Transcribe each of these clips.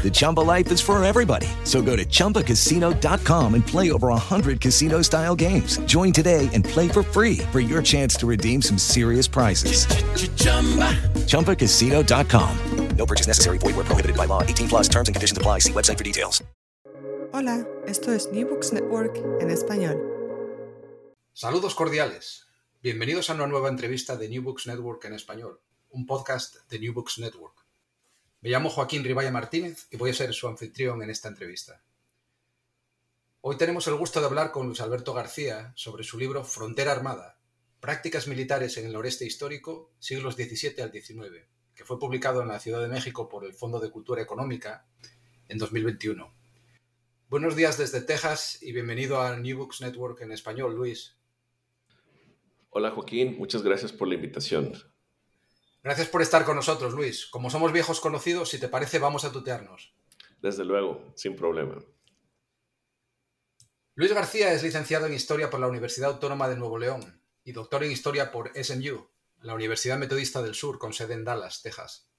The Chumba life is for everybody. So go to ChumbaCasino.com and play over 100 casino style games. Join today and play for free for your chance to redeem some serious prizes. ChumbaCasino.com. No purchase necessary. Void where prohibited by law. 18 plus terms and conditions apply. See website for details. Hola, esto es New Books Network en español. Saludos cordiales. Bienvenidos a una nueva entrevista de New Books Network en español, un podcast de New Books Network. Me llamo Joaquín Ribaya Martínez y voy a ser su anfitrión en esta entrevista. Hoy tenemos el gusto de hablar con Luis Alberto García sobre su libro Frontera Armada, Prácticas Militares en el Noreste Histórico, siglos XVII al XIX, que fue publicado en la Ciudad de México por el Fondo de Cultura Económica en 2021. Buenos días desde Texas y bienvenido a New Books Network en español, Luis. Hola Joaquín, muchas gracias por la invitación. Gracias por estar con nosotros, Luis. Como somos viejos conocidos, si te parece, vamos a tutearnos. Desde luego, sin problema. Luis García es licenciado en Historia por la Universidad Autónoma de Nuevo León y doctor en Historia por SMU, la Universidad Metodista del Sur, con sede en Dallas, Texas.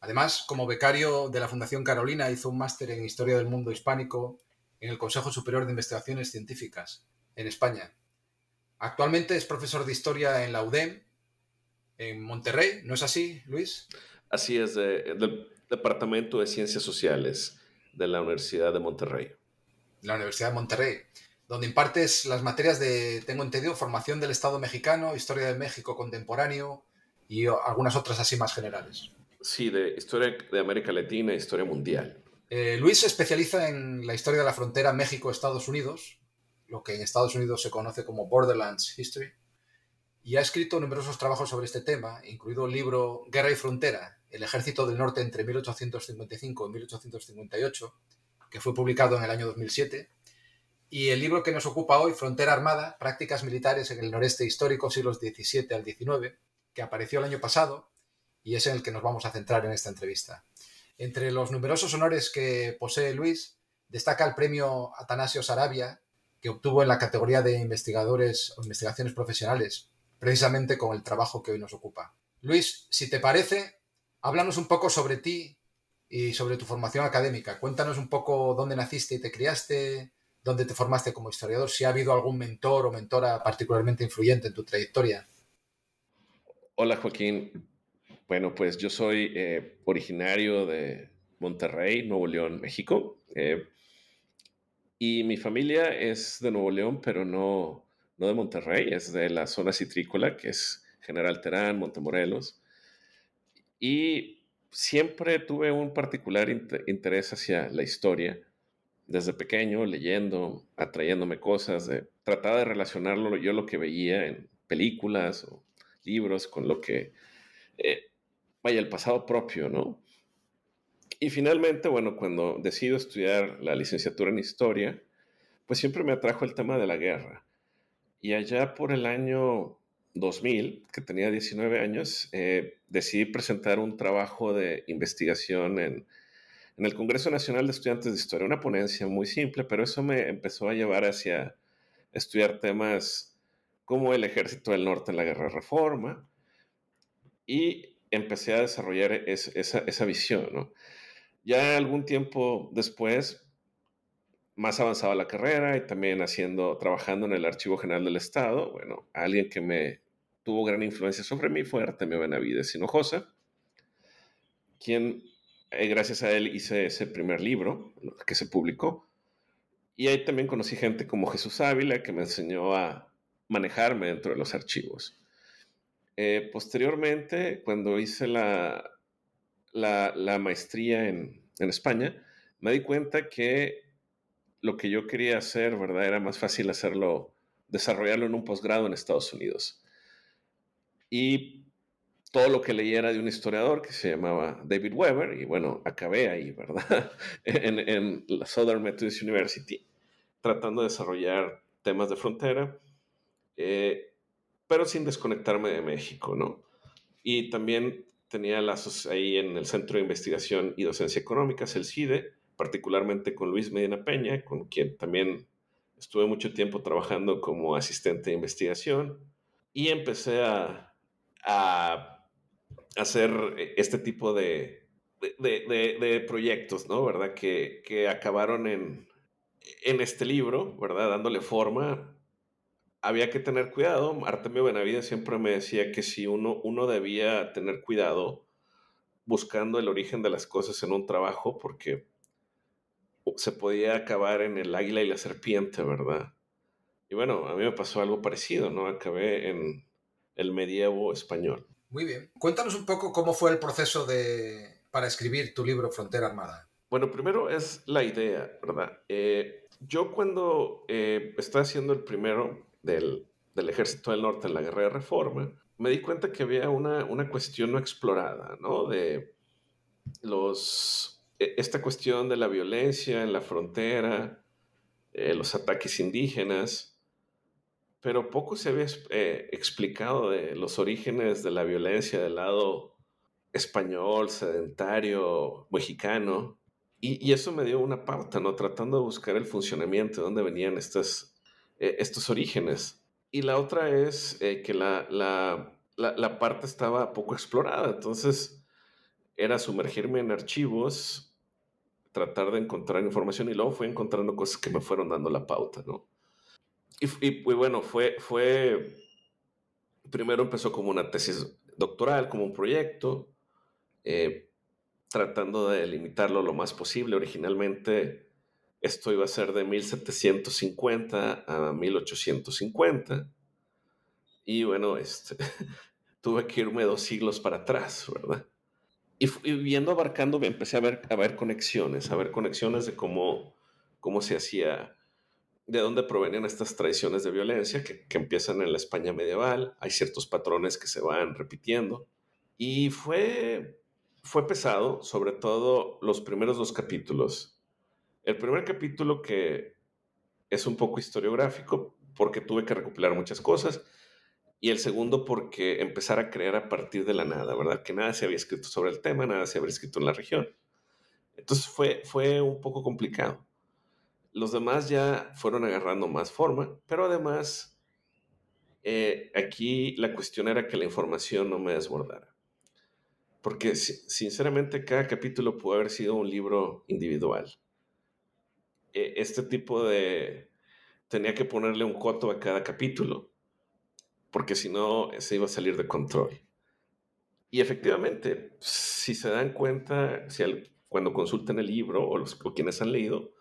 Además, como becario de la Fundación Carolina, hizo un máster en Historia del Mundo Hispánico en el Consejo Superior de Investigaciones Científicas, en España. Actualmente es profesor de Historia en la UDEM, en Monterrey, ¿no es así, Luis? Así es, de- del Departamento de Ciencias Sociales de la Universidad de Monterrey. la Universidad de Monterrey, donde impartes las materias de, tengo entendido, formación del Estado mexicano, historia del México contemporáneo y algunas otras así más generales. Sí, de Historia de América Latina e Historia Mundial. Eh, Luis se especializa en la historia de la frontera México-Estados Unidos, lo que en Estados Unidos se conoce como Borderlands History, y ha escrito numerosos trabajos sobre este tema, incluido el libro Guerra y Frontera, el ejército del norte entre 1855 y 1858, que fue publicado en el año 2007, y el libro que nos ocupa hoy, Frontera Armada, Prácticas Militares en el Noreste Histórico, siglos XVII al XIX, que apareció el año pasado y es en el que nos vamos a centrar en esta entrevista. Entre los numerosos honores que posee Luis, destaca el premio Atanasio Sarabia, que obtuvo en la categoría de investigadores o investigaciones profesionales, precisamente con el trabajo que hoy nos ocupa. Luis, si te parece, háblanos un poco sobre ti y sobre tu formación académica. Cuéntanos un poco dónde naciste y te criaste, dónde te formaste como historiador, si ha habido algún mentor o mentora particularmente influyente en tu trayectoria. Hola Joaquín. Bueno, pues yo soy eh, originario de Monterrey, Nuevo León, México. eh, y mi familia es de Nuevo León, pero no, no de Monterrey, es de la zona citrícola, que es General Terán, Montemorelos. Y siempre tuve un particular inte- interés hacia la historia. Desde pequeño, leyendo, atrayéndome cosas, de, trataba de relacionarlo yo lo que veía en películas o libros con lo que, eh, vaya, el pasado propio, ¿no? Y finalmente, bueno, cuando decido estudiar la licenciatura en historia, pues siempre me atrajo el tema de la guerra. Y allá por el año 2000, que tenía 19 años, eh, decidí presentar un trabajo de investigación en, en el Congreso Nacional de Estudiantes de Historia, una ponencia muy simple, pero eso me empezó a llevar hacia estudiar temas como el Ejército del Norte en la Guerra de Reforma y empecé a desarrollar es- esa, esa visión, ¿no? Ya algún tiempo después, más avanzada la carrera y también haciendo, trabajando en el Archivo General del Estado, bueno, alguien que me tuvo gran influencia sobre mí fue Artemio Benavides Hinojosa, quien, eh, gracias a él, hice ese primer libro que se publicó. Y ahí también conocí gente como Jesús Ávila, que me enseñó a manejarme dentro de los archivos. Eh, posteriormente, cuando hice la, la, la maestría en, en España, me di cuenta que lo que yo quería hacer, ¿verdad? Era más fácil hacerlo, desarrollarlo en un posgrado en Estados Unidos. Y todo lo que leía de un historiador que se llamaba David Weber, y bueno, acabé ahí, ¿verdad? en, en la Southern Methodist University, tratando de desarrollar temas de frontera, eh, pero sin desconectarme de México, ¿no? Y también tenía lazos ahí en el Centro de Investigación y Docencia Económicas, el CIDE, particularmente con Luis Medina Peña, con quien también estuve mucho tiempo trabajando como asistente de investigación y empecé a, hacer este tipo de, de, proyectos, ¿no? ¿Verdad? Que, que acabaron en, en, este libro, ¿verdad? Dándole forma. Había que tener cuidado. Artemio Benavides siempre me decía que si uno, uno debía tener cuidado buscando el origen de las cosas en un trabajo, porque se podía acabar en el águila y la serpiente, ¿verdad? Y bueno, a mí me pasó algo parecido, ¿no? Acabé en el medievo español. Muy bien. Cuéntanos un poco cómo fue el proceso de, para escribir tu libro Frontera Armada. Bueno, primero es la idea, ¿verdad? Eh, yo cuando eh, estaba haciendo el primero del, del, Ejército del Norte en la Guerra de Reforma, me di cuenta que había una, una cuestión no explorada, ¿no? De los esta cuestión de la violencia en la frontera, eh, los ataques indígenas, pero poco se había eh, explicado de los orígenes de la violencia del lado español, sedentario, mexicano. Y, eso me dio una pauta, ¿no? Tratando de buscar el funcionamiento, de dónde venían estas, eh, estos orígenes. Y la otra es que la, la, la parte estaba poco explorada. Entonces, era sumergirme en archivos tratar de encontrar información y luego fui encontrando cosas que me fueron dando la pauta, ¿no? Y, bueno, fue, fue, primero empezó como una tesis doctoral, como un proyecto, eh, tratando de limitarlo lo más posible. Originalmente esto iba a ser de 1750 a 1850. Y bueno, este, tuve que irme dos siglos para atrás, ¿verdad? Y, viendo abarcando, empecé a ver, a ver conexiones, a ver conexiones de cómo, cómo se hacía, de dónde provenían estas tradiciones de violencia que, que empiezan en la España medieval. Hay ciertos patrones que se van repitiendo. Y fue, fue pesado, sobre todo los primeros dos capítulos. El primer capítulo que es un poco historiográfico porque tuve que recopilar muchas cosas y el segundo porque empezar a crear a partir de la nada, ¿verdad? Que nada se había escrito sobre el tema, nada se había escrito en la región. Entonces fue, fue un poco complicado. Los demás ya fueron agarrando más forma, pero además eh, aquí la cuestión era que la información no me desbordara. Porque sinceramente cada capítulo pudo haber sido un libro individual. E, este tipo de... Tenía que ponerle un coto a cada capítulo porque si no se iba a salir de control. Y efectivamente, si se dan cuenta, si cuando consultan el libro o, los, quienes han leído,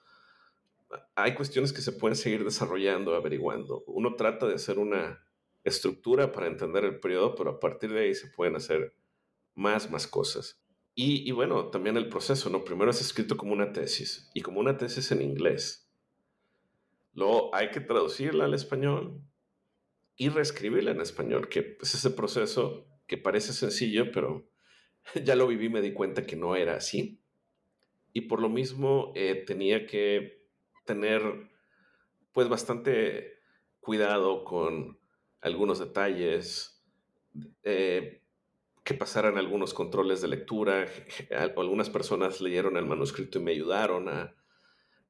hay cuestiones que se pueden seguir desarrollando, averiguando. Uno trata de hacer una estructura para entender el periodo, pero a partir de ahí se pueden hacer más, más cosas. Y, y, bueno, también el proceso, ¿no? Primero es escrito como una tesis y como una tesis en inglés. Luego hay que traducirla al español y reescribirla en español, que es pues, ese proceso que parece sencillo, pero ya lo viví, me di cuenta que no era así. Y por lo mismo eh, tenía que tener pues bastante cuidado con algunos detalles, eh, que pasaran algunos controles de lectura. Algunas personas leyeron el manuscrito y me ayudaron a,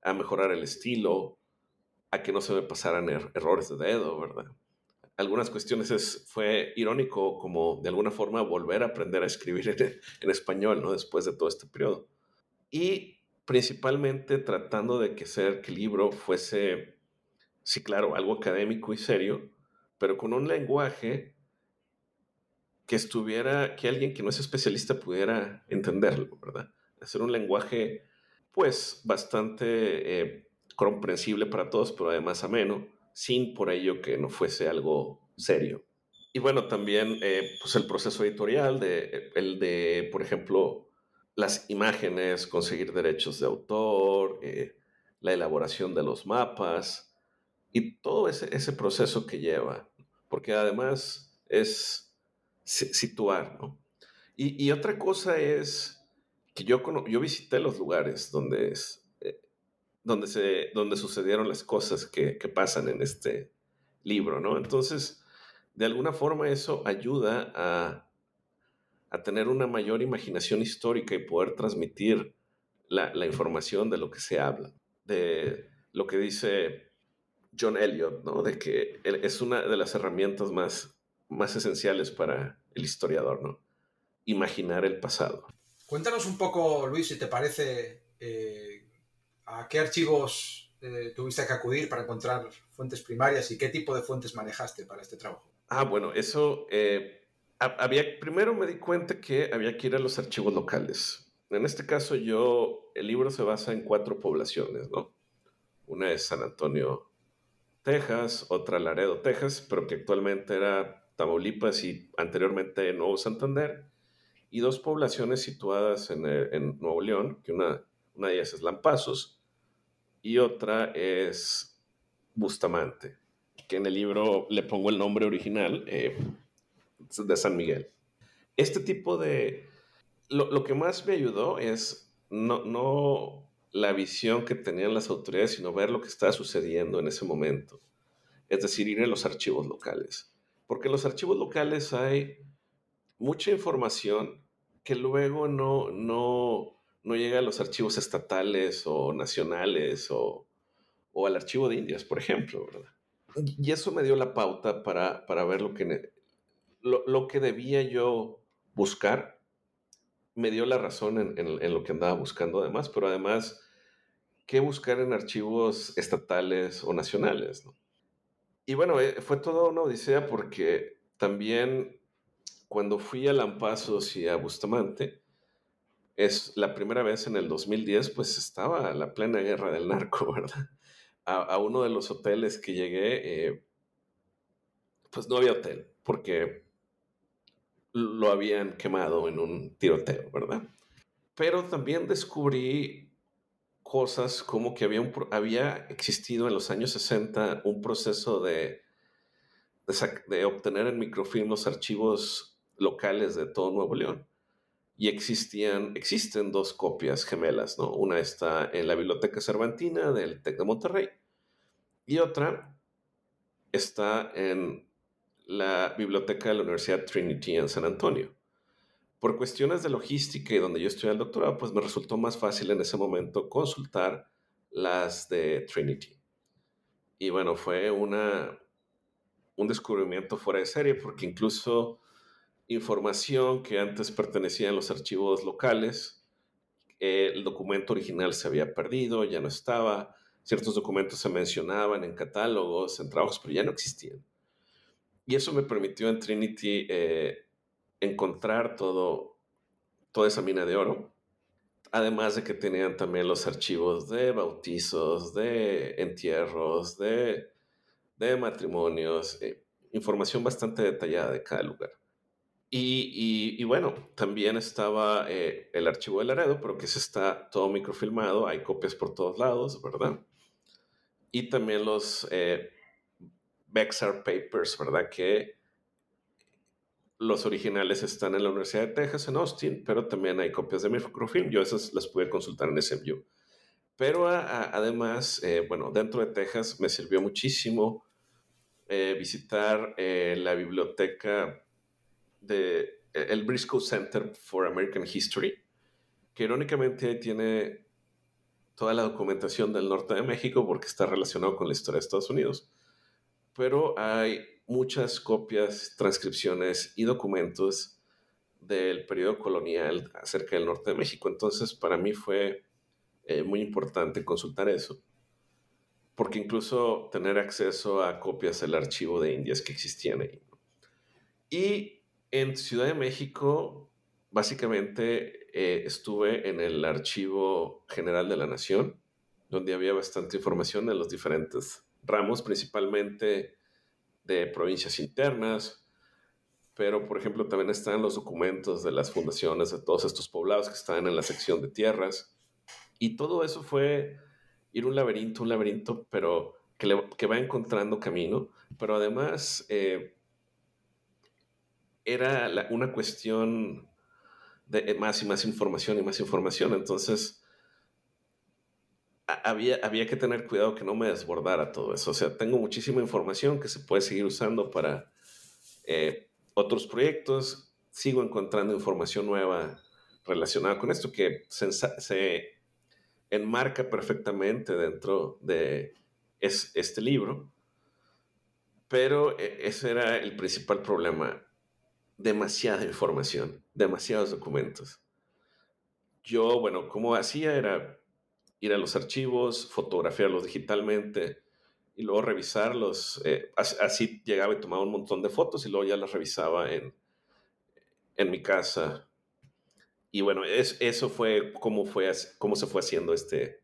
a mejorar el estilo, a que no se me pasaran er-, errores de dedo, ¿verdad? Algunas cuestiones es, fue irónico como de alguna forma volver a aprender a escribir en, español, ¿no? Después de todo este periodo. Y principalmente tratando de que ser que el libro fuese, sí, claro, algo académico y serio, pero con un lenguaje que estuviera, que alguien que no es especialista pudiera entenderlo, ¿verdad? Hacer un lenguaje, pues, bastante eh, comprensible para todos, pero además ameno sin por ello que no fuese algo serio. Y bueno, también eh, pues el proceso editorial, de, el de, por ejemplo, las imágenes, conseguir derechos de autor, eh, la elaboración de los mapas y todo ese, proceso que lleva, porque además es situar, ¿no? Y, otra cosa es que yo, yo visité los lugares donde, es, donde, se, donde sucedieron las cosas que, que, pasan en este libro, ¿no? Entonces, de alguna forma eso ayuda a, a tener una mayor imaginación histórica y poder transmitir la, la, información de lo que se habla, de lo que dice John Elliot, ¿no? De que es una de las herramientas más, más esenciales para el historiador, ¿no? Imaginar el pasado. Cuéntanos un poco, Luis, si te parece, eh, a qué archivos eh, tuviste que acudir para encontrar fuentes primarias y qué tipo de fuentes manejaste para este trabajo. Ah, bueno, eso eh, había, primero me di cuenta que había que ir a los archivos locales. En este caso yo, el libro se basa en cuatro poblaciones, ¿no? Una es San Antonio, Texas, otra Laredo, Texas, pero que actualmente era Tamaulipas y anteriormente Nuevo Santander, y dos poblaciones situadas en, en Nuevo León, que una, una de ellas es Lampazos y otra es Bustamante, que en el libro le pongo el nombre original, eh, de San Miguel. Este tipo de... Lo, que más me ayudó es no, no la visión que tenían las autoridades, sino ver lo que estaba sucediendo en ese momento. Es decir, ir a los archivos locales. Porque en los archivos locales hay mucha información que luego no, no, no llega a los archivos estatales o nacionales o, o al archivo de Indias, por ejemplo, ¿verdad? Y eso me dio la pauta para, para ver lo que, lo, que debía yo buscar me dio la razón en, lo que andaba buscando además, pero además, ¿qué buscar en archivos estatales o nacionales? Y bueno, eh, fue toda una odisea porque también cuando fui a Lampazos y a Bustamante, es la primera vez en el 2010, pues estaba la plena guerra del narco, ¿verdad? A, uno de los hoteles que llegué, eh, pues no había hotel, porque lo habían quemado en un tiroteo, ¿verdad? Pero también descubrí cosas como que había, un, había existido en los años 60 un proceso de, de, obtener en microfilm los archivos locales de todo Nuevo León. Y existían, existen dos copias gemelas, ¿no? Una está en la Biblioteca Cervantina del TEC de Monterrey y otra está en la biblioteca de la Universidad Trinity en San Antonio. Por cuestiones de logística y donde yo estudié el doctorado, pues me resultó más fácil en ese momento consultar las de Trinity. Y bueno, fue una, un descubrimiento fuera de serie porque incluso información que antes pertenecía a los archivos locales, el documento original se había perdido, ya no estaba, ciertos documentos se mencionaban en catálogos, en trabajos, pero ya no existían. Y eso me permitió en Trinity eh, encontrar todo, toda esa mina de oro. Además de que tenían también los archivos de bautizos, de entierros, de, de matrimonios, eh, información bastante detallada de cada lugar. Y, bueno, también estaba eh, el archivo de Laredo, pero que se está todo microfilmado, hay copias por todos lados, ¿verdad? Y también los Bexar Papers, ¿verdad? Que los originales están en la Universidad de Texas, en Austin, pero también hay copias de microfilm. Yo esas las pude consultar en SMU. Pero además, eh, bueno, dentro de Texas me sirvió muchísimo eh, visitar eh, la biblioteca de el Briscoe Center for American History, que irónicamente tiene toda la documentación del norte de México porque está relacionado con la historia de Estados Unidos pero hay muchas copias, transcripciones y documentos del periodo colonial acerca del norte de México. Entonces, para mí fue eh, muy importante consultar eso, porque incluso tener acceso a copias del archivo de Indias que existían ahí. Y en Ciudad de México, básicamente eh, estuve en el Archivo General de la Nación, donde había bastante información de los diferentes ramos, principalmente de provincias internas, pero por ejemplo también están los documentos de las fundaciones de todos estos poblados que están en la sección de tierras. Y todo eso fue ir un laberinto, un laberinto, pero que, va encontrando camino, pero además eh, era una cuestión de más y más información y más información. Entonces, había, había que tener cuidado que no me desbordara todo eso. O sea, tengo muchísima información que se puede seguir usando para eh, otros proyectos. Sigo encontrando información nueva relacionada con esto que se, se enmarca perfectamente dentro de este libro. Pero e, ese era el principal problema. Demasiada información, demasiados documentos. Yo, bueno, como hacía era ir a los archivos, fotografiarlos digitalmente y luego revisarlos. Eh, así, llegaba y tomaba un montón de fotos y luego ya las revisaba en, en mi casa. Y bueno, es, eso fue cómo, fue cómo se fue haciendo este,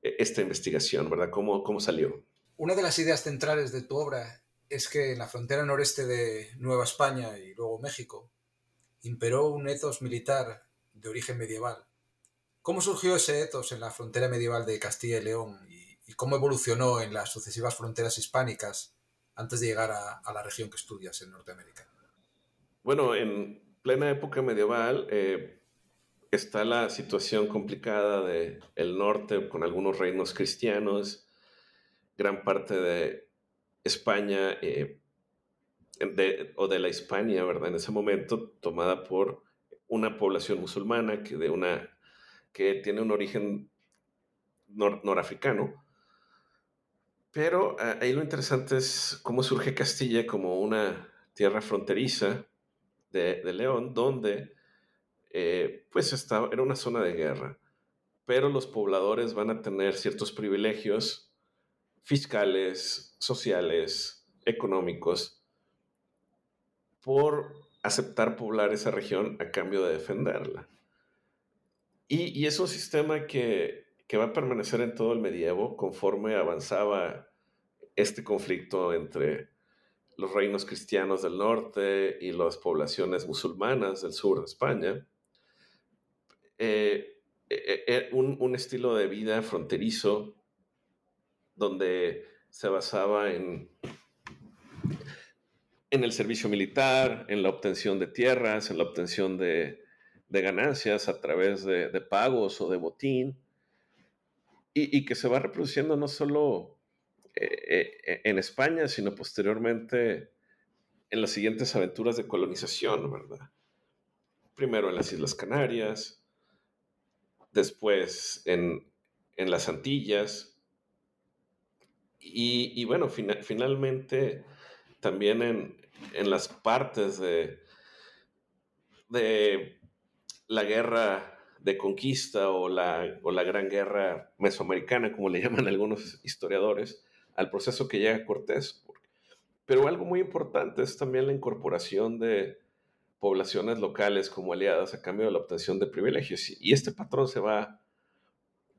e, esta investigación, ¿verdad? ¿Cómo, ¿Cómo salió? Una de las ideas centrales de tu obra es que en la frontera noreste de Nueva España y luego México imperó un ethos militar de origen medieval ¿Cómo surgió ese ethos en la frontera medieval de Castilla y León y, cómo evolucionó en las sucesivas fronteras hispánicas antes de llegar a, la región que estudias en Norteamérica? Bueno, en plena época medieval eh, está la situación complicada del el norte con algunos reinos cristianos, gran parte de España eh, o de la Hispania, ¿verdad? En ese momento tomada por una población musulmana que de una que tiene un origen norafricano. Pero ah, ahí lo interesante es cómo surge Castilla como una tierra fronteriza de, León, donde eh, pues estaba, era una zona de guerra, pero los pobladores van a tener ciertos privilegios fiscales, sociales, económicos, por aceptar poblar esa región a cambio de defenderla. Y, es un sistema que, va a permanecer en todo el medievo conforme avanzaba este conflicto entre los reinos cristianos del norte y las poblaciones musulmanas del sur de España. Eh, eh, eh, un, estilo de vida fronterizo donde se basaba en, en el servicio militar, en la obtención de tierras, en la obtención de, ganancias a través de, pagos o de botín, y, que se va reproduciendo no solo eh, eh, en España, sino posteriormente en las siguientes aventuras de colonización, ¿verdad? Primero en las Islas Canarias, después en, las Antillas, y, bueno, finalmente también en, en las partes de, de la guerra de conquista o la, o la gran guerra mesoamericana, como le llaman algunos historiadores, al proceso que llega Cortés. Pero algo muy importante es también la incorporación de poblaciones locales como aliadas a cambio de la obtención de privilegios. Y este patrón se va a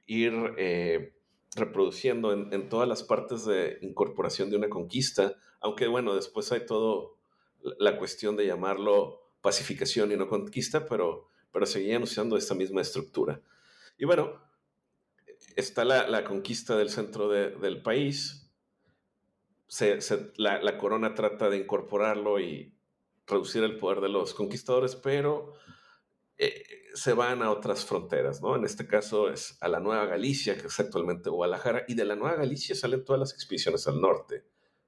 ir eh, reproduciendo en, todas las partes de incorporación de una conquista, aunque bueno, después hay todo la cuestión de llamarlo pacificación y no conquista, pero pero seguían usando esta misma estructura. Y bueno, está la, conquista del centro del país, la, corona trata de incorporarlo y reducir el poder de los conquistadores, pero eh, se van a otras fronteras, ¿no? En este caso es a la Nueva Galicia, que es actualmente Guadalajara, y de la Nueva Galicia salen todas las expediciones al norte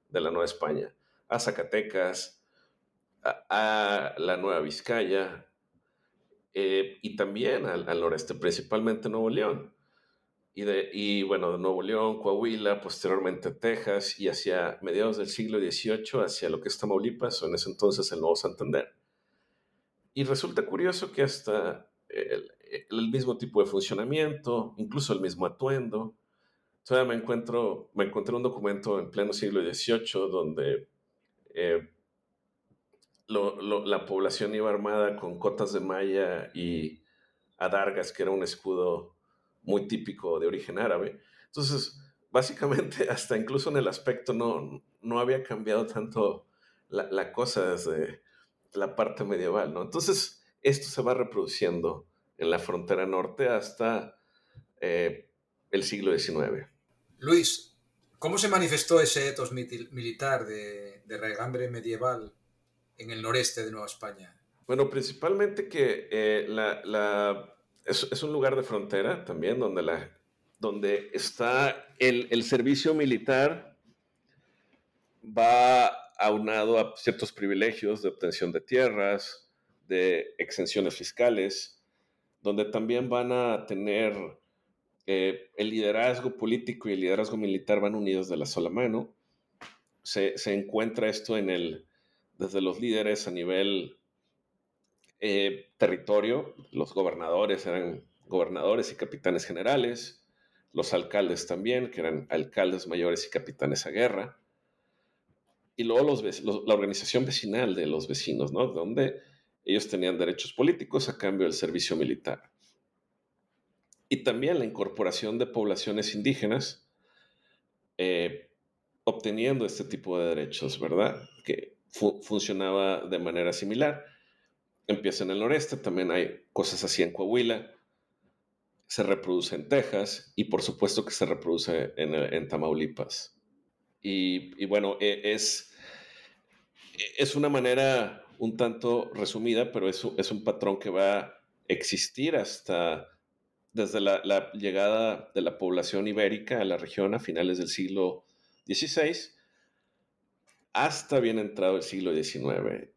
de la Nueva España, a Zacatecas, a la Nueva Vizcaya, eh, y también al, noreste, principalmente Nuevo León. Y, de, y bueno, de Nuevo León, Coahuila, posteriormente Texas y hacia mediados del siglo XVIII hacia lo que es Tamaulipas o en ese entonces el Nuevo Santander. Y resulta curioso que hasta el, mismo tipo de funcionamiento, incluso el mismo atuendo. Todavía me encuentro, me encontré un documento en pleno siglo XVIII donde eh, la población iba armada con cotas de malla y adargas, que era un escudo muy típico de origen árabe. Entonces, básicamente, hasta incluso en el aspecto no, no había cambiado tanto la, cosa desde la parte medieval, ¿no? Entonces, esto se va reproduciendo en la frontera norte hasta eh, el siglo XIX. Luis, ¿cómo se manifestó ese etos militar de, de regambre medieval en el noreste de Nueva España? Bueno, principalmente que eh, la, es, un lugar de frontera también donde, la, donde está el, el servicio militar va aunado a ciertos privilegios de obtención de tierras, de exenciones fiscales, donde también van a tener eh, el liderazgo político y el liderazgo militar van unidos de la sola mano. Se, se encuentra esto en el, desde los líderes a nivel eh, territorio, los gobernadores eran gobernadores y capitanes generales, los alcaldes también, que eran alcaldes mayores y capitanes a guerra, y luego la organización vecinal de los vecinos, ¿no? Donde ellos tenían derechos políticos a cambio del servicio militar. Y también la incorporación de poblaciones indígenas eh, obteniendo este tipo de derechos, ¿verdad? Que funcionaba de manera similar. Empieza en el noreste, también hay cosas así en Coahuila, se reproduce en Texas y por supuesto que se reproduce en, Tamaulipas. Y, bueno, e, es, es una manera un tanto resumida, pero es, es un patrón que va a existir hasta desde la, llegada de la población ibérica a la región a finales del siglo XVI hasta bien entrado el siglo XIX.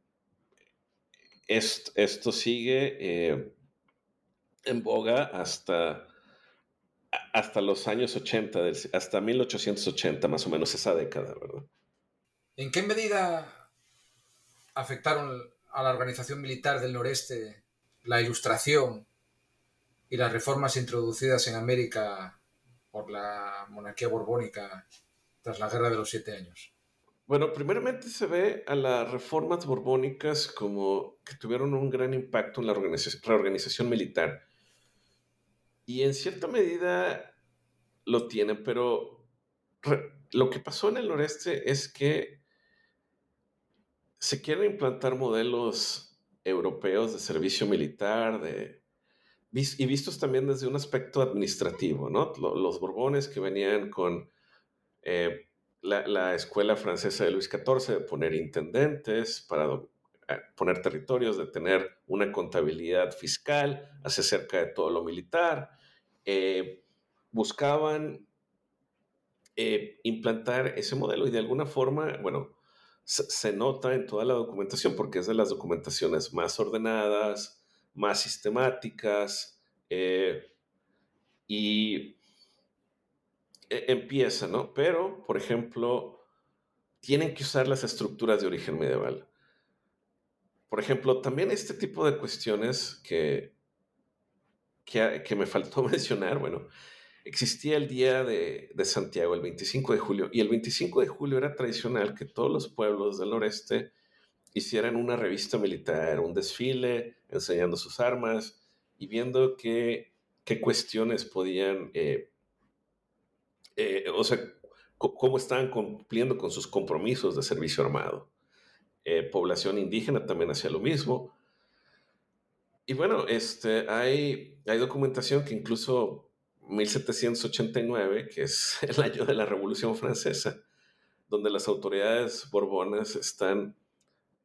Esto, sigue eh, en boga hasta, hasta los años 80, hasta 1880 más o menos esa década, ¿verdad? ¿En qué medida afectaron a la organización militar del noreste la ilustración y las reformas introducidas en América por la monarquía borbónica tras la Guerra de los Siete Años? Bueno, primeramente se ve a las reformas borbónicas como que tuvieron un gran impacto en la reorganización militar. Y en cierta medida lo tienen, pero lo que pasó en el noreste es que se quieren implantar modelos europeos de servicio militar, de, y vistos también desde un aspecto administrativo, ¿no? Los borbones que venían con... Eh, la, escuela francesa de Luis XIV de poner intendentes para eh, poner territorios, de tener una contabilidad fiscal, hace cerca de todo lo militar. Eh, buscaban implantar ese modelo y de alguna forma, bueno, se, nota en toda la documentación porque es de las documentaciones más ordenadas, más sistemáticas y e, empieza, ¿no? Pero, por ejemplo, tienen que usar las estructuras de origen medieval. Por ejemplo, también este tipo de cuestiones que, que, me faltó mencionar, bueno, existía el Día de, de, Santiago, el 25 de julio, y el 25 de julio era tradicional que todos los pueblos del noreste hicieran una revista militar, un desfile, enseñando sus armas y viendo qué, qué cuestiones podían eh, eh, o sea, cómo están cumpliendo con sus compromisos de servicio armado. Eh, población indígena también hacía lo mismo. Y bueno, este, hay, hay documentación que incluso 1789, que es el año de la Revolución Francesa, donde las autoridades borbonas están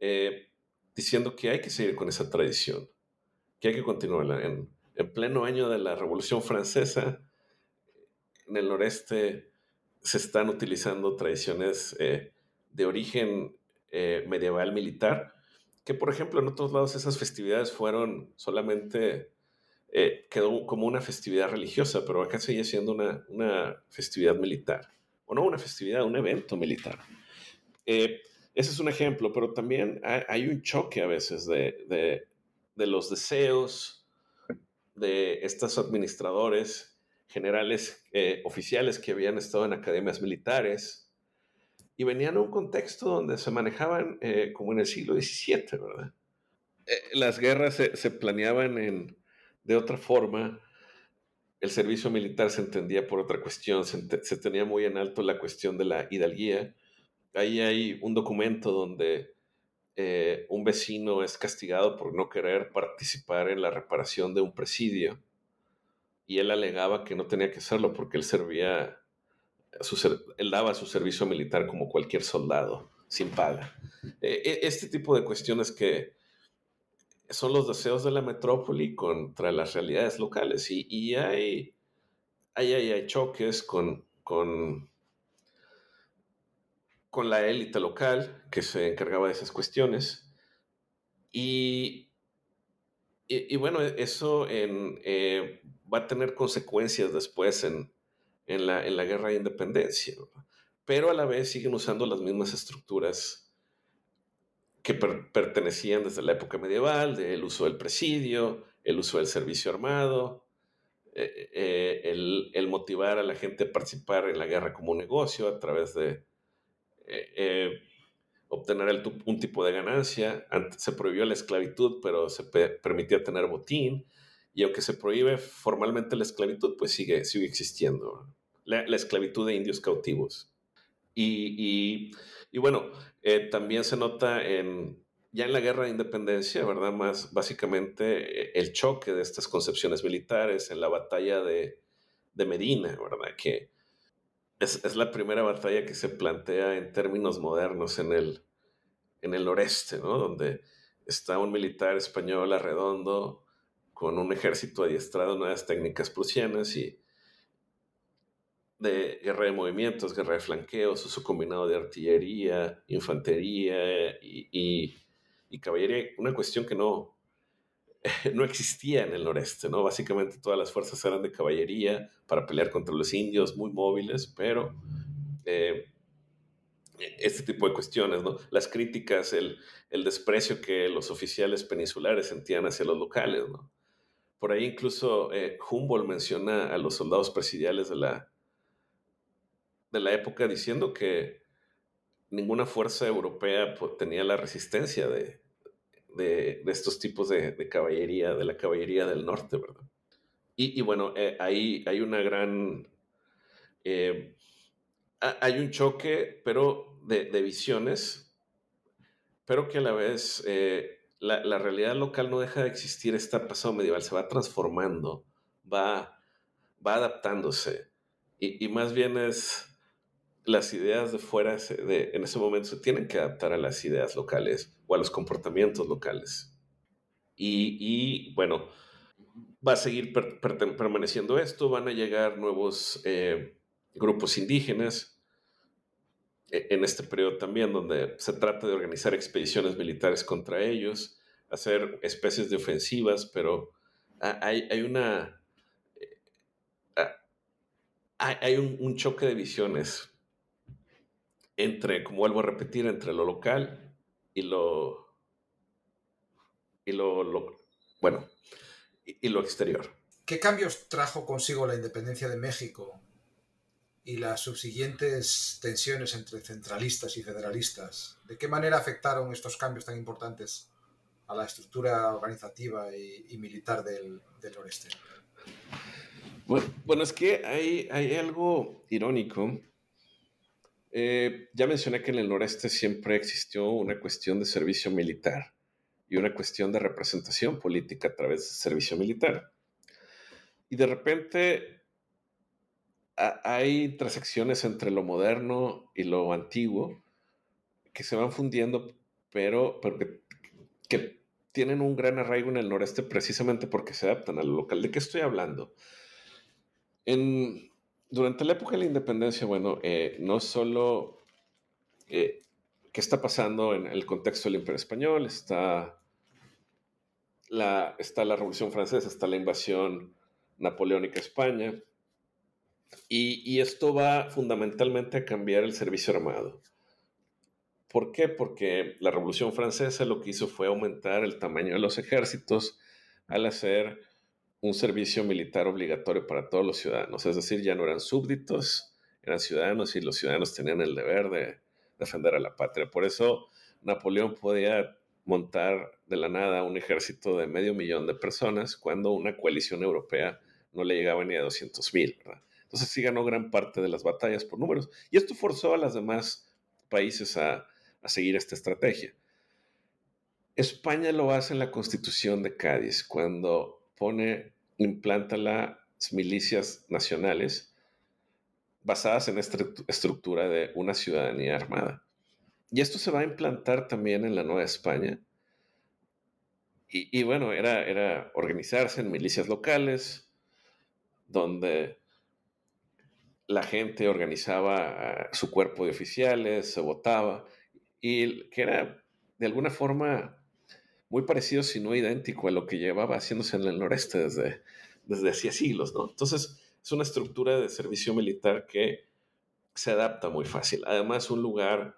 eh, diciendo que hay que seguir con esa tradición, que hay que continuarla. En, en pleno año de la Revolución Francesa, en el noreste se están utilizando tradiciones eh, de origen eh, medieval militar, que por ejemplo en otros lados esas festividades fueron solamente, eh, quedó como una festividad religiosa, pero acá sigue siendo una, una, festividad militar, o no una festividad, un evento militar. ese es un ejemplo, pero también hay, un choque a veces de, de, de los deseos de estos administradores generales eh, oficiales que habían estado en academias militares y venían a un contexto donde se manejaban eh, como en el siglo XVII, ¿verdad? Eh, las guerras se, planeaban en, de otra forma, el servicio militar se entendía por otra cuestión, se, tenía muy en alto la cuestión de la hidalguía. Ahí hay un documento donde eh, un vecino es castigado por no querer participar en la reparación de un presidio y él alegaba que no tenía que hacerlo porque él servía, él daba su servicio militar como cualquier soldado, sin paga. E, e, este tipo de cuestiones que son los deseos de la metrópoli contra las realidades locales. Y, hay, hay, hay, choques con, con, con la élite local que se encargaba de esas cuestiones. Y, y, bueno, eso eh, va a tener consecuencias después en, en, la, en la, guerra de independencia, pero a la vez siguen usando las mismas estructuras que pertenecían desde la época medieval, del uso del presidio, el uso del servicio armado, eh, eh, el, motivar a la gente a participar en la guerra como un negocio a través de eh, obtener un tipo de ganancia. Se prohibió la esclavitud, pero se permitía tener botín. Y aunque se prohíbe formalmente la esclavitud, pues sigue, sigue existiendo. La, esclavitud de indios cautivos. Y, bueno, eh, también se nota en, ya en la guerra de independencia, ¿verdad? Más básicamente eh, el choque de estas concepciones militares en la batalla de, de Medina, ¿verdad? Que es, es, la primera batalla que se plantea en términos modernos en el, en el noreste, ¿no? Donde está un militar español arredondo con un ejército adiestrado en nuevas técnicas prusianas y de guerra de movimientos, guerra de flanqueos, uso combinado de artillería, infantería y, y, caballería, una cuestión que no, no existía en el noreste, ¿no? Básicamente todas las fuerzas eran de caballería para pelear contra los indios, muy móviles, pero eh, este tipo de cuestiones, ¿no? Las críticas, el, el, desprecio que los oficiales peninsulares sentían hacia los locales, ¿no? Por ahí incluso eh, Humboldt menciona a los soldados presidiales de la, de la época diciendo que ninguna fuerza europea tenía la resistencia de, de, estos tipos de, caballería, de la caballería del norte, ¿verdad? Y, bueno, eh, ahí hay una gran... Eh, hay un choque, pero de, visiones, pero que a la vez la, realidad local no deja de existir, está pasado medieval, se va transformando, va, va adaptándose. Y, más bien es las ideas de fuera en ese momento se tienen que adaptar a las ideas locales o a los comportamientos locales. Y, bueno, va a seguir permaneciendo esto, van a llegar nuevos eh, grupos indígenas, e, en este periodo también, donde se trata de organizar expediciones militares contra ellos, hacer especies de ofensivas, pero hay, hay una... Eh, hay un, choque de visiones entre, como vuelvo a repetir, entre lo local y lo... y lo, bueno, y lo exterior. ¿Qué cambios trajo consigo la independencia de México y las subsiguientes tensiones entre centralistas y federalistas, ¿de qué manera afectaron estos cambios tan importantes a la estructura organizativa y, militar del, noreste? Bueno, es que hay, hay algo irónico. Eh, ya mencioné que en el noreste siempre existió una cuestión de servicio militar y una cuestión de representación política a través del servicio militar. Y de repente hay transacciones entre lo moderno y lo antiguo que se van fundiendo, pero, que, tienen un gran arraigo en el noreste precisamente porque se adaptan a lo local. ¿De qué estoy hablando? En, durante la época de la independencia, bueno, eh, no solo eh, qué está pasando en el contexto del Imperio Español, está la, está la Revolución Francesa, está la invasión napoleónica a España, y, esto va fundamentalmente a cambiar el servicio armado. ¿Por qué? Porque la Revolución Francesa lo que hizo fue aumentar el tamaño de los ejércitos al hacer un servicio militar obligatorio para todos los ciudadanos. Es decir, ya no eran súbditos, eran ciudadanos y los ciudadanos tenían el deber de defender a la patria. Por eso Napoleón podía montar de la nada un ejército de medio millón de personas cuando una coalición europea no le llegaba ni a 200 mil. Entonces sí ganó gran parte de las batallas por números. Y esto forzó a los demás países a, seguir esta estrategia. España lo hace en la Constitución de Cádiz, cuando pone, implanta las milicias nacionales basadas en esta estructura de una ciudadanía armada. Y esto se va a implantar también en la Nueva España. Y, bueno, era, era organizarse en milicias locales, donde la gente organizaba su cuerpo de oficiales, se votaba, y que era de alguna forma muy parecido, si no idéntico, a lo que llevaba haciéndose en el noreste desde, desde hacía siglos, ¿no? Entonces, es una estructura de servicio militar que se adapta muy fácil. Además, un lugar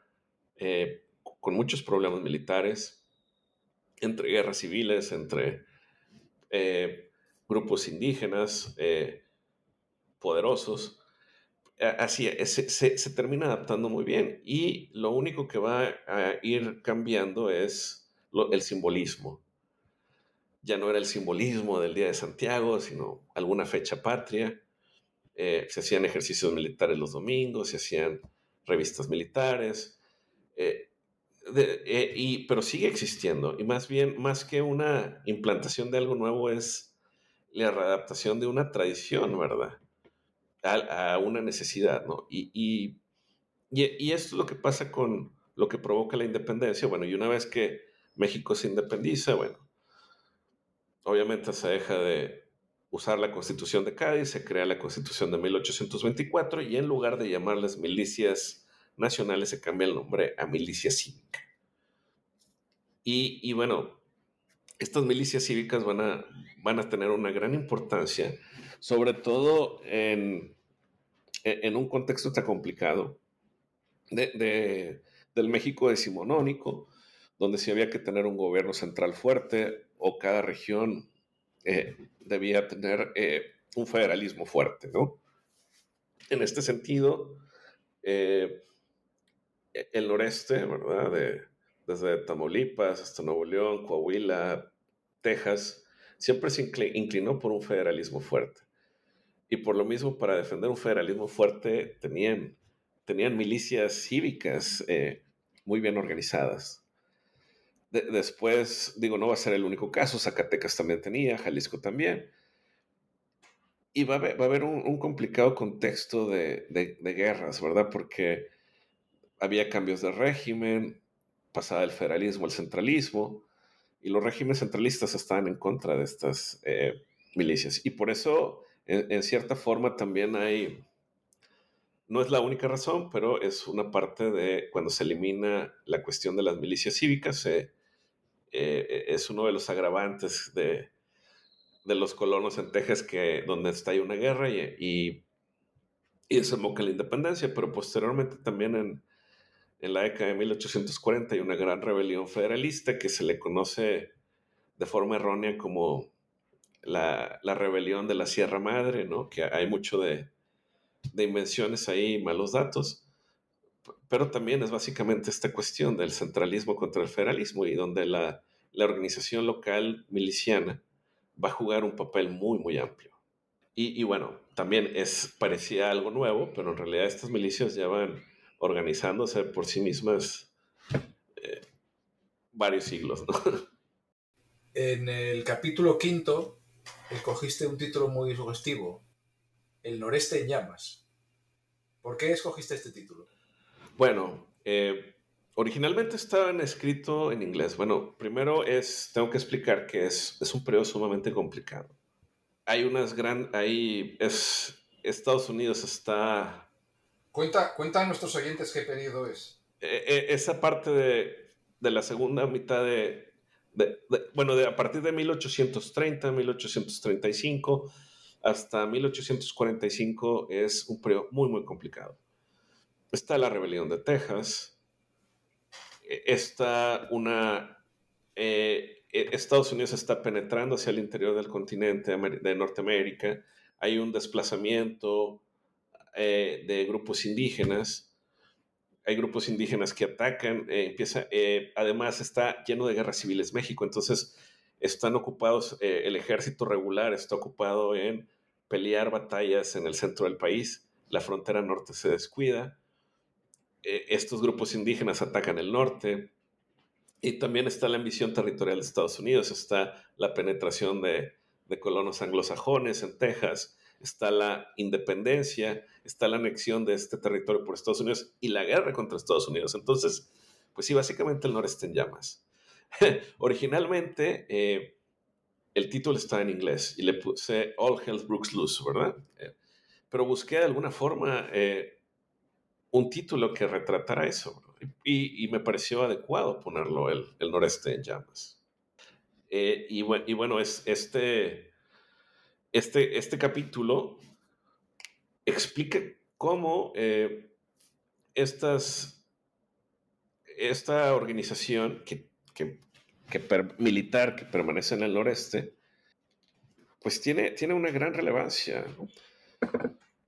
eh, con muchos problemas militares, entre guerras civiles, entre eh, grupos indígenas eh, poderosos. Así se, se, termina adaptando muy bien y lo único que va a ir cambiando es el simbolismo. Ya no era el simbolismo del Día de Santiago, sino alguna fecha patria. se hacían ejercicios militares los domingos, se hacían revistas militares, eh, eh, y, pero sigue existiendo. Y más bien, más que una implantación de algo nuevo, es la readaptación de una tradición, ¿verdad? A, una necesidad, ¿no? Y, y, y, esto es lo que pasa con lo que provoca la independencia. Bueno, y una vez que México se independiza, bueno, obviamente se deja de usar la constitución de Cádiz, se crea la constitución de 1824 y en lugar de llamarles milicias nacionales se cambia el nombre a milicia cívica. Y, bueno, estas milicias cívicas van a, van a tener una gran importancia, sobre todo en, en un contexto tan complicado de, del México decimonónico, donde sí había que tener un gobierno central fuerte o cada región eh, debía tener eh, un federalismo fuerte, ¿no? En este sentido, eh, el noreste, ¿verdad? De, desde Tamaulipas hasta Nuevo León, Coahuila, Texas, siempre se inclinó por un federalismo fuerte. Y por lo mismo, para defender un federalismo fuerte, tenían, tenían milicias cívicas muy bien organizadas. Después, digo, no va a ser el único caso, Zacatecas también tenía, Jalisco también. Y va a haber, un, complicado contexto de, de, guerras, ¿verdad? Porque había cambios de régimen, pasaba el federalismo al centralismo, y los regímenes centralistas estaban en contra de estas eh, milicias. Y por eso, en, cierta forma, también hay, no es la única razón, pero es una parte de cuando se elimina la cuestión de las milicias cívicas, eh, es uno de los agravantes de, de, los colonos en Texas, que, donde está ahí una guerra y, y, y desemboca la independencia, pero posteriormente también en en la década de 1840 hay una gran rebelión federalista que se le conoce de forma errónea como la, rebelión de la Sierra Madre, ¿no? que hay mucho de, invenciones ahí, malos datos, pero también es básicamente esta cuestión del centralismo contra el federalismo y donde la, organización local miliciana va a jugar un papel muy, muy amplio. Y, y, bueno, también es, parecía algo nuevo, pero en realidad estas milicias llevan organizándose por sí mismas eh, varios siglos. En el capítulo quinto, escogiste un título muy sugestivo, El noreste en llamas. ¿Por qué escogiste este título? Bueno, eh, originalmente estaba escrito en inglés. Bueno, primero es, tengo que explicar que es, es un periodo sumamente complicado. Hay unas grandes, ahí es, Estados Unidos está Cuenta, cuenta a nuestros oyentes qué periodo es. Eh, eh, esa parte de, la segunda mitad de, bueno, de, a partir de 1830, 1835 hasta 1845 es un periodo muy, muy complicado. Está la rebelión de Texas, e, está una... Eh, e, Estados Unidos está penetrando hacia el interior del continente de Norteamérica, hay un desplazamiento eh, de grupos indígenas. Hay grupos indígenas que atacan, eh, empieza, además está lleno de guerras civiles México, entonces están ocupados, el ejército regular está ocupado en pelear batallas en el centro del país, la frontera norte se descuida, estos grupos indígenas atacan el norte, Y también está la ambición territorial de Estados Unidos, está la penetración de, colonos anglosajones en Texas, está la independencia, está la anexión de este territorio por Estados Unidos y la guerra contra Estados Unidos. Entonces, pues sí, básicamente el noreste en llamas. Originalmente, eh, el título está en inglés y le puse All Hell Brooks Loose, ¿verdad? Eh, pero busqué de alguna forma eh, un título que retratara eso y, me pareció adecuado ponerlo el, el noreste en llamas. Y, y, bueno, es este este, este capítulo explica cómo eh, estas, esta organización que, militar que permanece en el noreste, pues tiene, tiene una gran relevancia.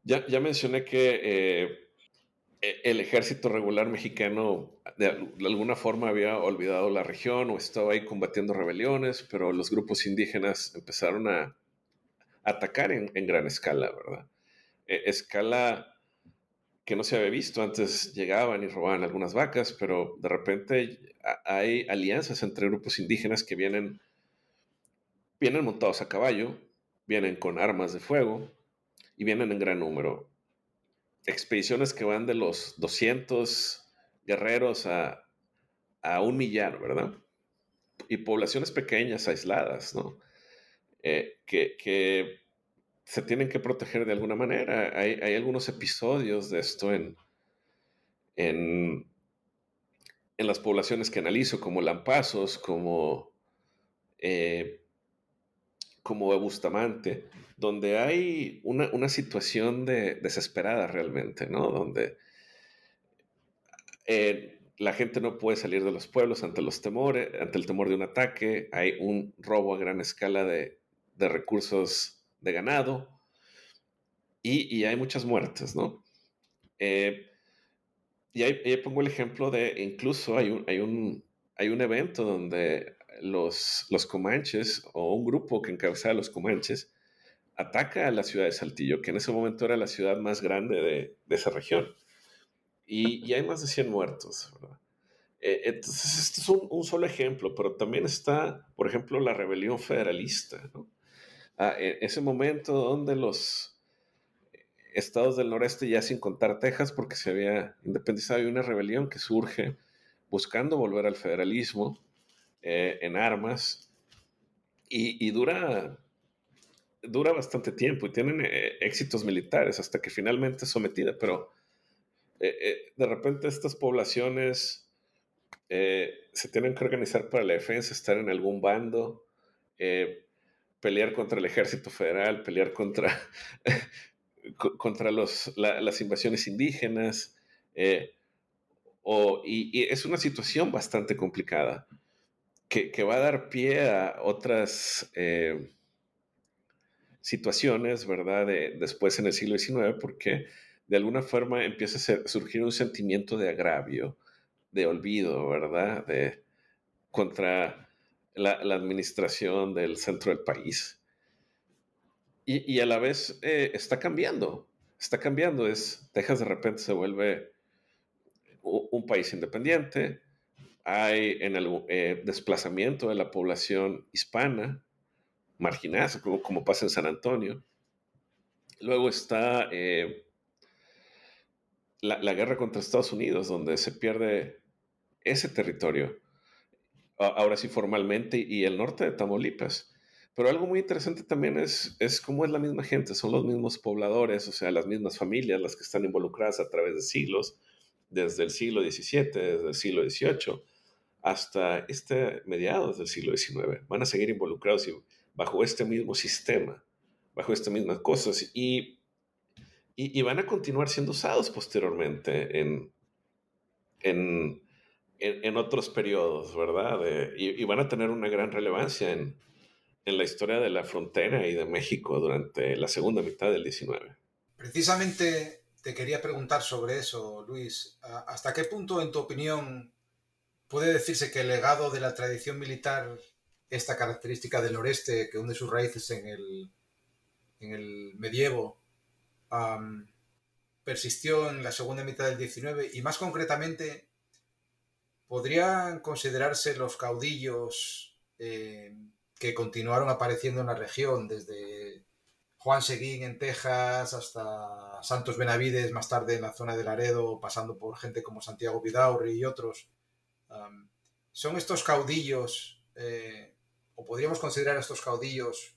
Ya, ya mencioné que eh, el ejército regular mexicano de, alguna forma había olvidado la región o estaba ahí combatiendo rebeliones, pero los grupos indígenas empezaron a, atacar en, gran escala, ¿verdad? E, escala que no se había visto. Antes llegaban y robaban algunas vacas, pero de repente hay alianzas entre grupos indígenas que vienen, vienen montados a caballo, vienen con armas de fuego y vienen en gran número. Expediciones que van de los 200 guerreros a, a un millar, ¿verdad? Y poblaciones pequeñas, aisladas, ¿no? Eh, que, se tienen que proteger de alguna manera. Hay, algunos episodios de esto en, en, las poblaciones que analizo, como Lampazos, como, eh, como Bustamante, donde hay una, situación de, desesperada realmente, ¿no? Donde eh, la gente no puede salir de los pueblos ante los temores, ante el temor de un ataque, hay un robo a gran escala de, de recursos de ganado y, hay muchas muertes, ¿no? Eh, y ahí, pongo el ejemplo de, incluso hay un, hay un, hay un evento donde los, los comanches o un grupo que encabezaba los comanches ataca a la ciudad de Saltillo, que en ese momento era la ciudad más grande de, esa región. Y, hay más de 100 muertos. Eh, entonces, este es un, un, solo ejemplo, pero también está, por ejemplo, la rebelión federalista, ¿no? a e, ese momento donde los estados del noreste, ya sin contar Texas, porque se había independizado, hay una rebelión que surge buscando volver al federalismo eh, en armas y, dura, dura bastante tiempo y tienen eh, éxitos militares hasta que finalmente es sometida, pero eh, de repente estas poblaciones se tienen que organizar para la defensa, estar en algún bando pelear contra el ejército federal, pelear contra, contra los, las invasiones indígenas. Eh, y, es una situación bastante complicada que, va a dar pie a otras eh, situaciones, ¿verdad? después en el siglo XIX, porque de alguna forma empieza a surgir un sentimiento de agravio, de olvido, ¿verdad? De, contra la, administración del centro del país. Y, a la vez eh, está cambiando, está cambiando. Es, Texas de repente se vuelve un, país independiente, hay en el eh, desplazamiento de la población hispana, marginada, como, pasa en San Antonio. Luego está eh, la, guerra contra Estados Unidos, donde se pierde ese territorio ahora sí formalmente, y el norte de Tamaulipas. Pero algo muy interesante también es cómo es la misma gente, son los mismos pobladores, o sea, las mismas familias las que están involucradas a través de siglos, desde el siglo XVII, desde el siglo XVIII, hasta este mediados del siglo XIX. Van a seguir involucrados bajo este mismo sistema, bajo estas mismas cosas, y, y, y van a continuar siendo usados posteriormente en, en en, otros periodos, ¿verdad? y, van a tener una gran relevancia en, la historia de la frontera y de México durante la segunda mitad del 19. Precisamente te quería preguntar sobre eso, Luis. ¿Hasta qué punto, en tu opinión, puede decirse que el legado de la tradición militar, esta característica del noreste que hunde sus raíces en el, en el medievo, persistió en la segunda mitad del 19 y más concretamente ¿podrían considerarse los caudillos eh, que continuaron apareciendo en la región desde Juan Seguín en Texas hasta Santos Benavides más tarde en la zona de Laredo, pasando por gente como Santiago Vidaurri y otros? ¿Son estos caudillos, eh, o podríamos considerar a estos caudillos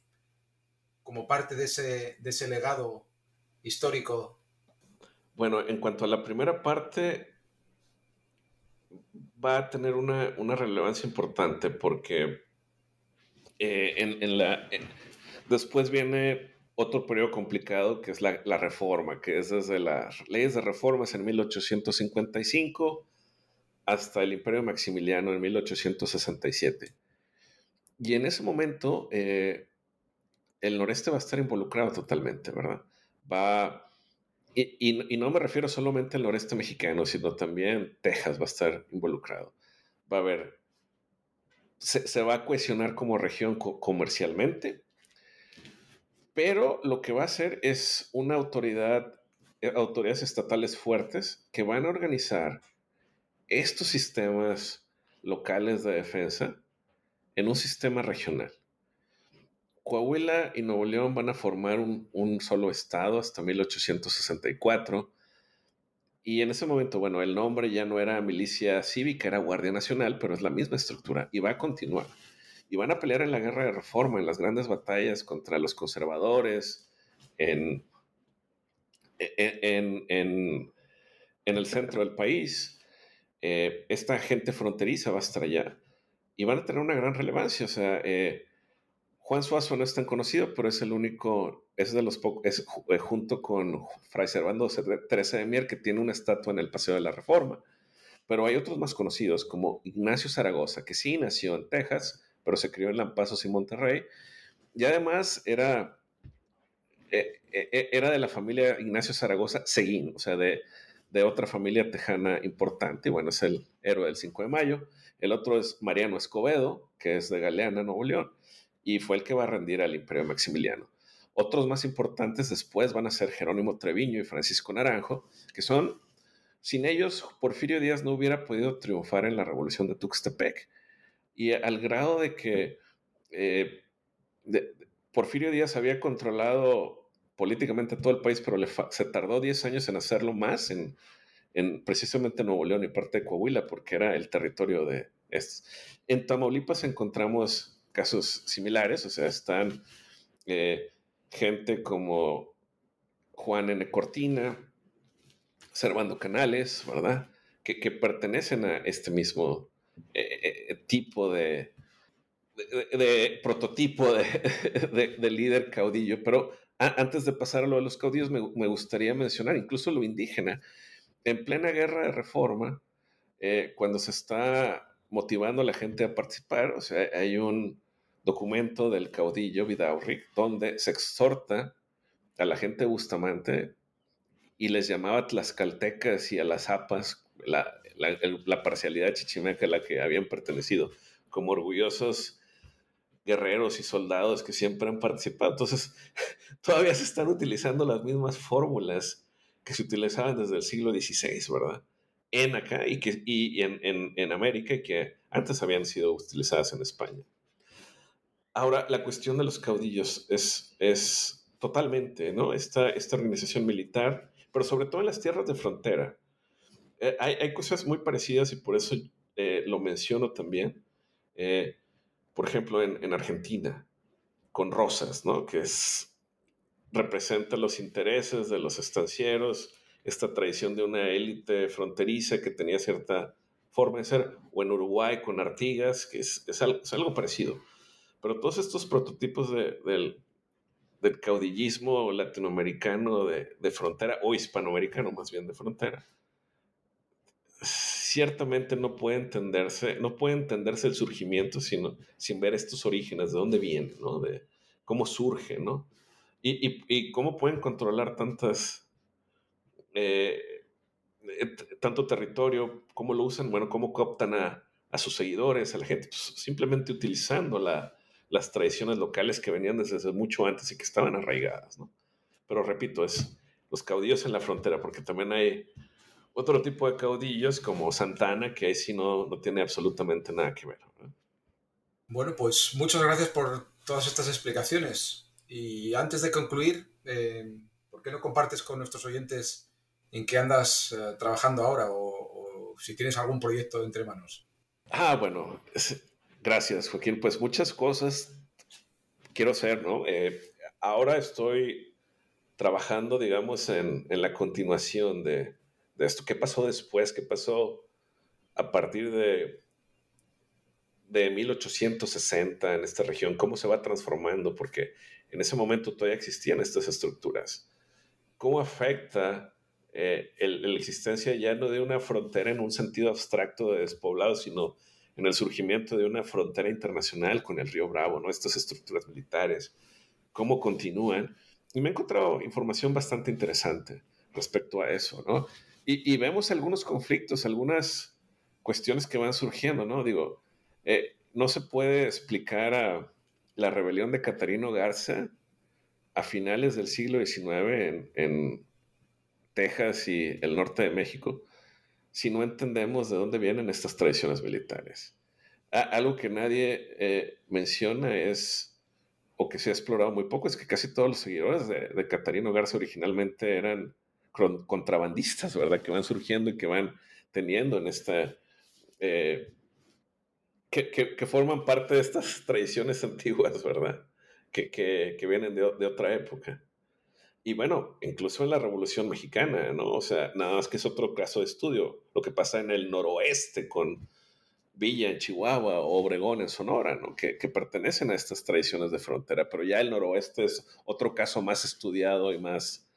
como parte de ese, de ese legado histórico? Bueno, en cuanto a la primera parte, va a tener una, una relevancia importante porque eh, en, la, después viene otro periodo complicado que es la, la, reforma, que es desde las leyes de reformas en 1855 hasta el Imperio Maximiliano en 1867. Y en ese momento eh, el noreste va a estar involucrado totalmente, ¿verdad? Va, y, no me refiero solamente al noreste mexicano, sino también Texas va a estar involucrado. Va a haber, se, se va a cohesionar como región comercialmente, pero lo que va a hacer es una autoridad, eh, autoridades estatales fuertes que van a organizar estos sistemas locales de defensa en un sistema regional. Coahuila y Nuevo León van a formar un, solo estado hasta 1864. Y en ese momento, bueno, el nombre ya no era milicia cívica, era Guardia Nacional, pero es la misma estructura y va a continuar. Y van a pelear en la guerra de reforma, en las grandes batallas contra los conservadores, en, el centro del país. Eh, esta gente fronteriza va a estar allá y van a tener una gran relevancia. O sea, eh, Juan Suazo no es tan conocido, pero es el único, es de los pocos, es eh, junto con Fray Servando Teresa de Mier, que tiene una estatua en el Paseo de la Reforma. Pero hay otros más conocidos, como Ignacio Zaragoza, que sí nació en Texas, pero se crió en Lampazos y Monterrey. Y además era, era de la familia Ignacio Zaragoza Seguín, o sea, de, de otra familia tejana importante. Y bueno, es el héroe del 5 de mayo. El otro es Mariano Escobedo, que es de Galeana, Nuevo León y fue el que va a rendir al Imperio Maximiliano. Otros más importantes después van a ser Jerónimo Treviño y Francisco Naranjo, que son, sin ellos, Porfirio Díaz no hubiera podido triunfar en la revolución de Tuxtepec. Y al grado de que eh, Porfirio Díaz había controlado políticamente todo el país, pero se tardó 10 años en hacerlo más en, en precisamente Nuevo León y parte de Coahuila, porque era el territorio de estos. En Tamaulipas encontramos casos similares, o sea, están eh, gente como Juan N. Cortina, Servando Canales, ¿verdad? Que, pertenecen a este mismo eh, eh, tipo de, de, prototipo de, líder caudillo. Pero antes de pasar a lo de los caudillos, me, gustaría mencionar incluso lo indígena. En plena guerra de reforma, cuando se está motivando a la gente a participar. O sea, hay un documento del caudillo Vidaurri donde se exhorta a la gente Bustamante y les llamaba tlaxcaltecas y a las zapas, la, parcialidad chichimeca a la que habían pertenecido, como orgullosos guerreros y soldados que siempre han participado. Entonces, todavía se están utilizando las mismas fórmulas que se utilizaban desde el siglo XVI, ¿verdad? en acá y, que, y en, en, en, América que antes habían sido utilizadas en España. Ahora, la cuestión de los caudillos es, es totalmente, ¿no? Esta, esta organización militar, pero sobre todo en las tierras de frontera. Eh, hay, hay, cosas muy parecidas y por eso eh, lo menciono también. Eh, por ejemplo, en, en, Argentina, con Rosas, ¿no? Que es, representa los intereses de los estancieros, esta tradición de una élite fronteriza que tenía cierta forma de ser, o en Uruguay con Artigas, que es, es, algo, parecido. Pero todos estos prototipos del, del, caudillismo latinoamericano de, de, frontera, o hispanoamericano más bien de frontera, ciertamente no puede entenderse, no puede entenderse el surgimiento sino, sin ver estos orígenes, de dónde viene, ¿no? De cómo surge, ¿no? Y, y, cómo pueden controlar tantas eh, eh, tanto territorio, cómo lo usan, bueno, cómo cooptan a, sus seguidores, a la gente, pues, simplemente utilizando las tradiciones locales que venían desde mucho antes y que estaban arraigadas, ¿no? Pero repito, es los caudillos en la frontera, porque también hay otro tipo de caudillos como Santana, que ahí sí no, no tiene absolutamente nada que ver. Bueno, pues muchas gracias por todas estas explicaciones. Y antes de concluir, eh, ¿por qué no compartes con nuestros oyentes en qué andas eh, trabajando ahora o, si tienes algún proyecto entre manos? Ah, bueno, gracias Joaquín. Pues muchas cosas quiero hacer, ¿no? Eh, ahora estoy trabajando, digamos, en, en la continuación de, de esto. ¿Qué pasó después? ¿Qué pasó a partir de, de 1860 en esta región? ¿Cómo se va transformando? Porque en ese momento todavía existían estas estructuras. ¿Cómo afecta eh, la existencia ya no de una frontera en un sentido abstracto de despoblado, sino en el surgimiento de una frontera internacional con el río Bravo, ¿no? Estas estructuras militares, cómo continúan. Y me he encontrado información bastante interesante respecto a eso, ¿no? Y, vemos algunos conflictos, algunas cuestiones que van surgiendo, ¿no? Digo, eh, no se puede explicar a la rebelión de Catarino Garza a finales del siglo XIX en, Texas y el norte de México si no entendemos de dónde vienen estas tradiciones militares. algo que nadie eh, menciona es, o que se ha explorado muy poco, es que casi todos los seguidores de, de Catarino Garza originalmente eran contrabandistas, ¿verdad? Que van surgiendo y que van teniendo en esta... Eh, que, forman parte de estas tradiciones antiguas, ¿verdad? Que, vienen de, otra época. Y bueno, incluso en la Revolución Mexicana, ¿no? O sea, nada más que es otro caso de estudio, lo que pasa en el noroeste con Villa en Chihuahua o Obregón en Sonora, ¿no? Que, que pertenecen a estas tradiciones de frontera, pero ya el noroeste es otro caso más estudiado y más,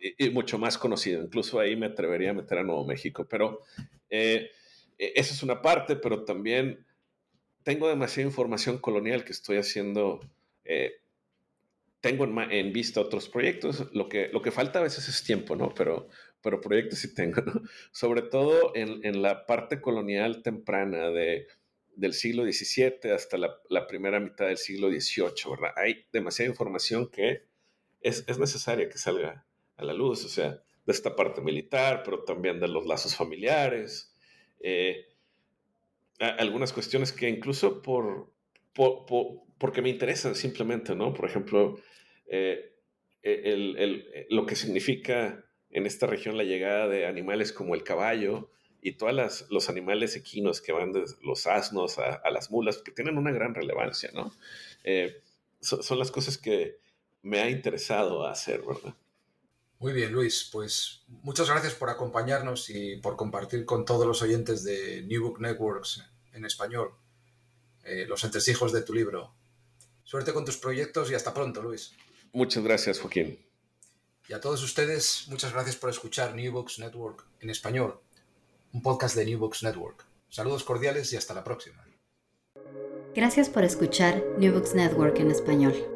y, mucho más conocido. Incluso ahí me atrevería a meter a Nuevo México. Pero eh, e, esa es una parte, pero también tengo demasiada información colonial que estoy haciendo. Eh, tengo en, vista otros proyectos. Lo que, lo que falta a veces es tiempo, ¿no? Pero, pero proyectos sí tengo, ¿no? Sobre todo en, en la parte colonial temprana de, del siglo XVII hasta la, la, primera mitad del siglo XVIII, ¿verdad? Hay demasiada información que es, es necesaria que salga a la luz, o sea, de esta parte militar, pero también de los lazos familiares, eh, algunas cuestiones que incluso por, porque me interesan simplemente, ¿no? Por ejemplo, eh, el, lo que significa en esta región la llegada de animales como el caballo y todos los animales equinos que van de los asnos a, las mulas, que tienen una gran relevancia, ¿no? Eh, son las cosas que me ha interesado hacer, ¿verdad? Muy bien, Luis. Pues muchas gracias por acompañarnos y por compartir con todos los oyentes de New Book Networks en español eh, los entresijos de tu libro. Suerte con tus proyectos y hasta pronto, Luis. Muchas gracias, Joaquín. Y a todos ustedes, muchas gracias por escuchar New Books Network en español, un podcast de New Books Network. Saludos cordiales y hasta la próxima. Gracias por escuchar New Books Network en español.